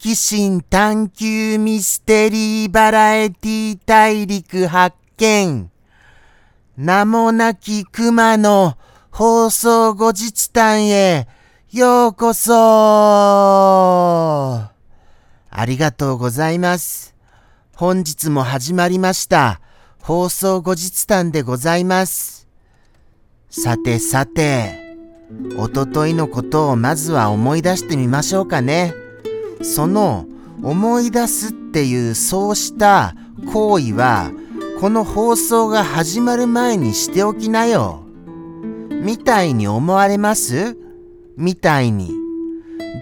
奇心探求ミステリーバラエティ大陸発見。名もなき熊の放送後日談へようこそありがとうございます。本日も始まりました。放送後日談でございます。さてさて、おとといのことをまずは思い出してみましょうかね。その思い出すっていうそうした行為はこの放送が始まる前にしておきなよ。みたいに思われます？みたいに。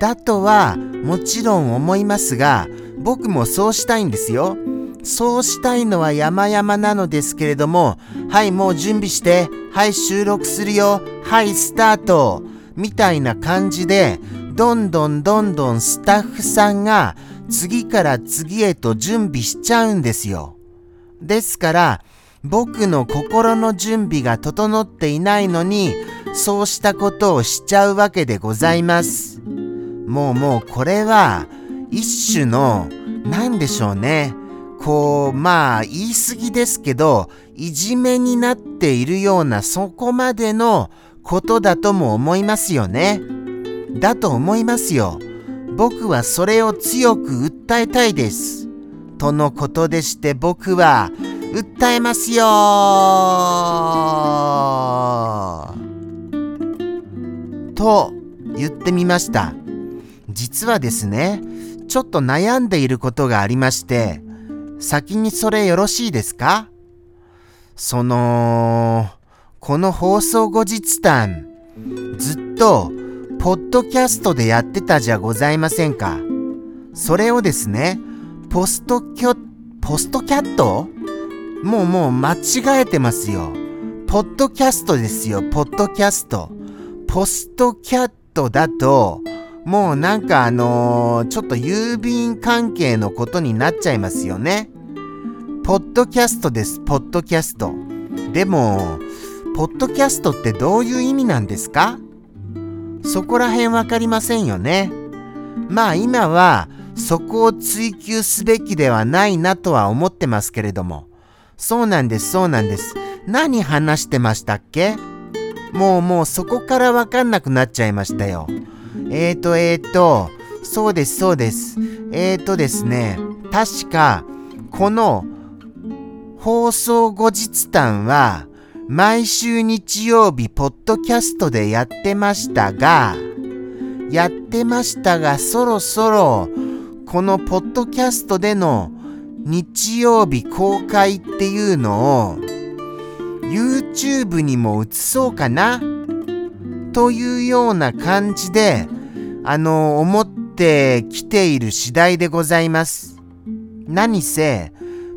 だとはもちろん思いますが僕もそうしたいんですよ。そうしたいのは山々なのですけれども、はい、もう準備して、はい、収録するよ、はい、スタート、みたいな感じで、どんどんどんどんスタッフさんが次から次へと準備しちゃうんですよ。ですから、僕の心の準備が整っていないのに、そうしたことをしちゃうわけでございます。もうもうこれは、一種の、なんでしょうね。こう、まあ、言い過ぎですけど、いじめになっているようなそこまでのことだとも思いますよね。だと思いますよ。僕はそれを強く訴えたいです。とのことでして僕は、訴えますよと言ってみました。実はですね、ちょっと悩んでいることがありまして、先にそれよろしいですか？その、この放送後日談、ずっと、ポッドキャストでやってたじゃございませんか。それをですね、ポストキョ、ポストキャット？もうもう間違えてますよ。ポッドキャストですよ、ポッドキャスト。ポストキャットだと、もうなんかあのーちょっと郵便関係のことになっちゃいますよね。ポッドキャストです、ポッドキャスト。でも、ポッドキャストってどういう意味なんですか？そこら辺わかりませんよね。まあ今はそこを追求すべきではないなとは思ってますけれども。そうなんです、そうなんです。何話してましたっけ？もうもうそこからわかんなくなっちゃいましたよ。えーと、えーと、そうです、そうです。えーとですね、確か、この放送後日談は、毎週日曜日、ポッドキャストでやってましたが、やってましたが、そろそろ、このポッドキャストでの日曜日公開っていうのを、YouTube にも移そうかなというような感じで、あの、思ってきている次第でございます。何せ、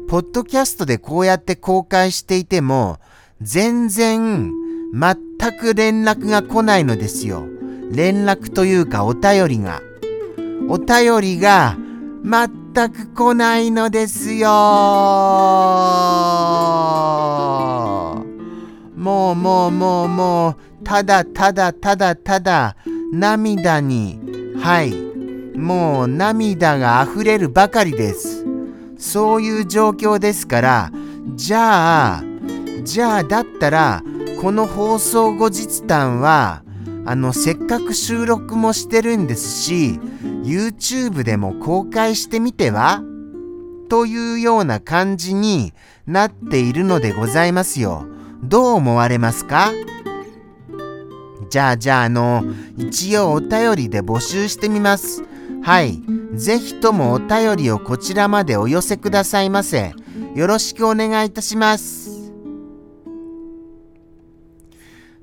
ポッドキャストでこうやって公開していても、全然、全く連絡が来ないのですよ。連絡というかお便りが。お便りが、全く来ないのですよもうもうもうもう、ただただただただ、涙に、はい、もう涙が溢れるばかりです。そういう状況ですから、じゃあ、じゃあだったら、この放送後日談は、あの、せっかく収録もしてるんですし、YouTube でも公開してみては？というような感じになっているのでございますよ。どう思われますか？じゃあじゃああの、一応お便りで募集してみます。はい。ぜひともお便りをこちらまでお寄せくださいませ。よろしくお願いいたします。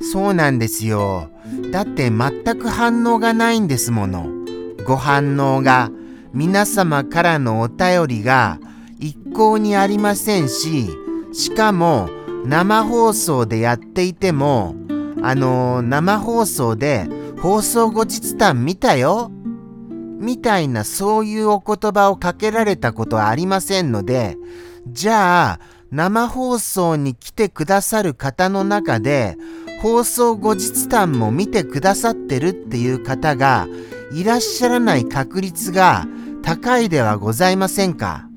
そうなんですよ。だって全く反応がないんですもの。ご反応が。皆様からのお便りが一向にありませんし、しかも生放送でやっていても、あの生放送で放送後日談見たよ？みたいなそういうお言葉をかけられたことはありませんので、じゃあ生放送に来てくださる方の中で放送後日談も見てくださってるっていう方がいらっしゃらない確率が高いではございませんか？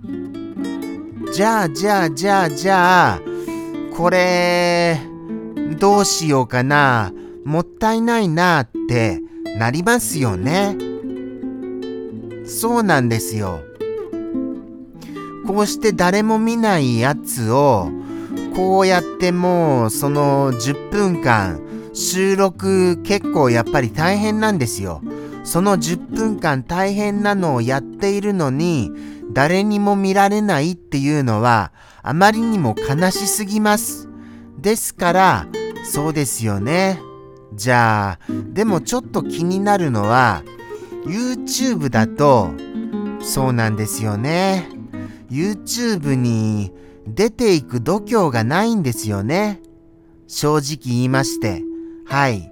じゃあじゃあじゃあじゃあ、これ、どうしようかな、もったいないなってなりますよね。そうなんですよ。こうして誰も見ないやつを、こうやってもうその10分間収録結構やっぱり大変なんですよ。その10分間大変なのをやっているのに誰にも見られないっていうのはあまりにも悲しすぎます。ですから、そうですよね。じゃあ、でもちょっと気になるのは、YouTube だと、そうなんですよね。YouTube に出ていく度胸がないんですよね。正直言いまして。はい。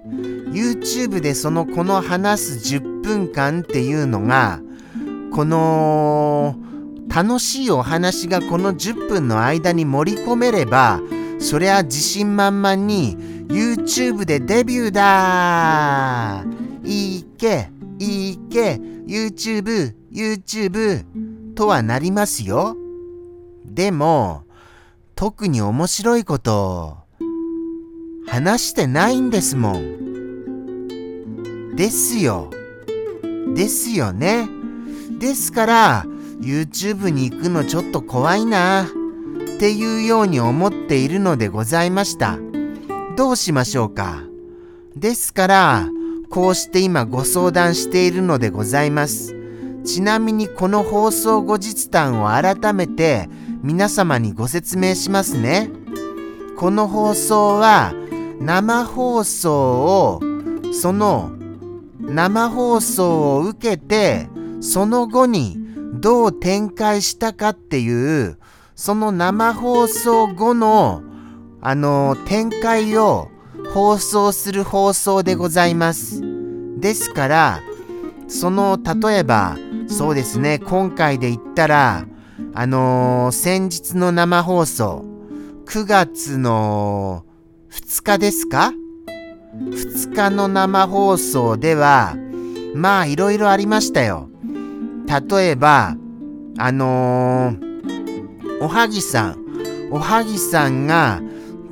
YouTube でそのこの話す10分間っていうのが、この楽しいお話がこの10分の間に盛り込めれば、そりゃ自信満々に YouTube でデビューだいけ、いけ、YouTube、YouTube とはなりますよ。でも、特に面白いこと話してないんですもん。ですよ。ですよね。ですから、YouTube に行くのちょっと怖いなっていうように思っているのでございました。どうしましょうか。ですから、こうして今ご相談しているのでございます。ちなみにこの放送後日談を改めて皆様にご説明しますね。この放送は生放送をその生放送を受けてその後にどう展開したかっていうその生放送後のあの展開を放送する放送でございます。ですからその例えばそうですね今回で言ったらあのー、先日の生放送9月の2日ですか ?2 日の生放送ではまあいろいろありましたよ。例えばあのー、おはぎさんおはぎさんが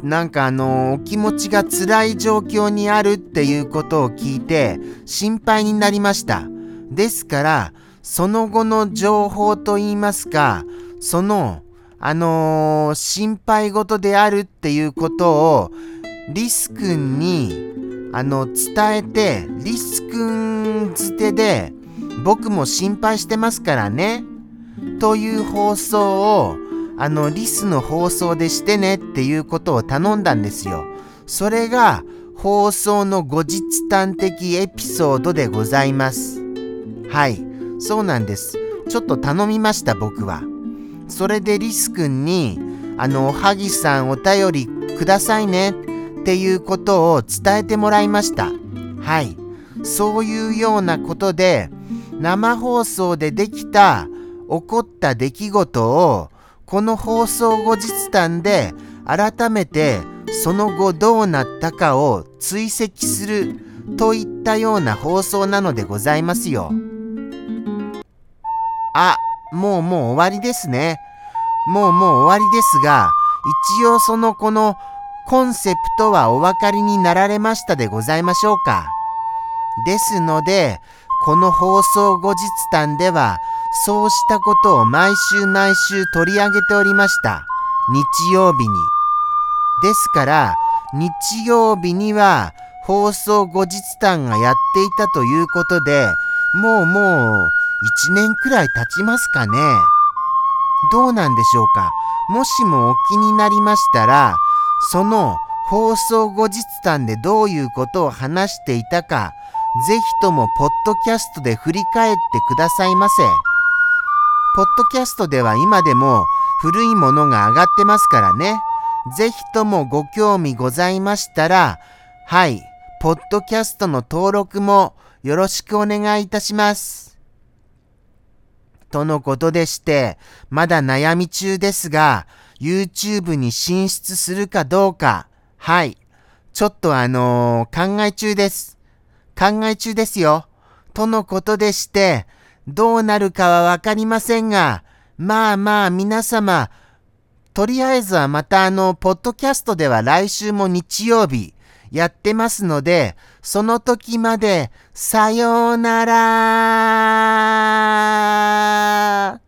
なんかあのお気持ちが辛い状況にあるっていうことを聞いて心配になりました。ですから、その後の情報といいますか、その、あのー、心配事であるっていうことを、リス君に、あの、伝えて、リス君捨てで、僕も心配してますからね、という放送を、あの、リスの放送でしてねっていうことを頼んだんですよ。それが放送の後日談的エピソードでございます。はい、そうなんです。ちょっと頼みました、僕は。それでリス君に、あの、おはぎさんお便りくださいねっていうことを伝えてもらいました。はい。そういうようなことで、生放送でできた起こった出来事をこの放送後日談で改めてその後どうなったかを追跡するといったような放送なのでございますよ。もうもう終わりですね。もうもう終わりですが、一応そのこのコンセプトはお分かりになられましたでございましょうか。ですので、この放送後日談ではそうしたことを毎週毎週取り上げておりました。日曜日に。ですから、日曜日には放送後日談がやっていたということで、もうもう1年くらい経ちますかね。どうなんでしょうか。もしもお気になりましたら、その放送後日談でどういうことを話していたか、ぜひともポッドキャストで振り返ってくださいませ。ポッドキャストでは今でも古いものが上がってますからね。ぜひともご興味ございましたら、はい、ポッドキャストの登録もよろしくお願いいたします。とのことでして、まだ悩み中ですが、YouTube に進出するかどうか、はい。ちょっとあのー、考え中です。考え中ですよ。とのことでして、どうなるかはわかりませんが、まあまあ皆様、とりあえずはまたあの、ポッドキャストでは来週も日曜日、やってますので、その時まで、さようなら。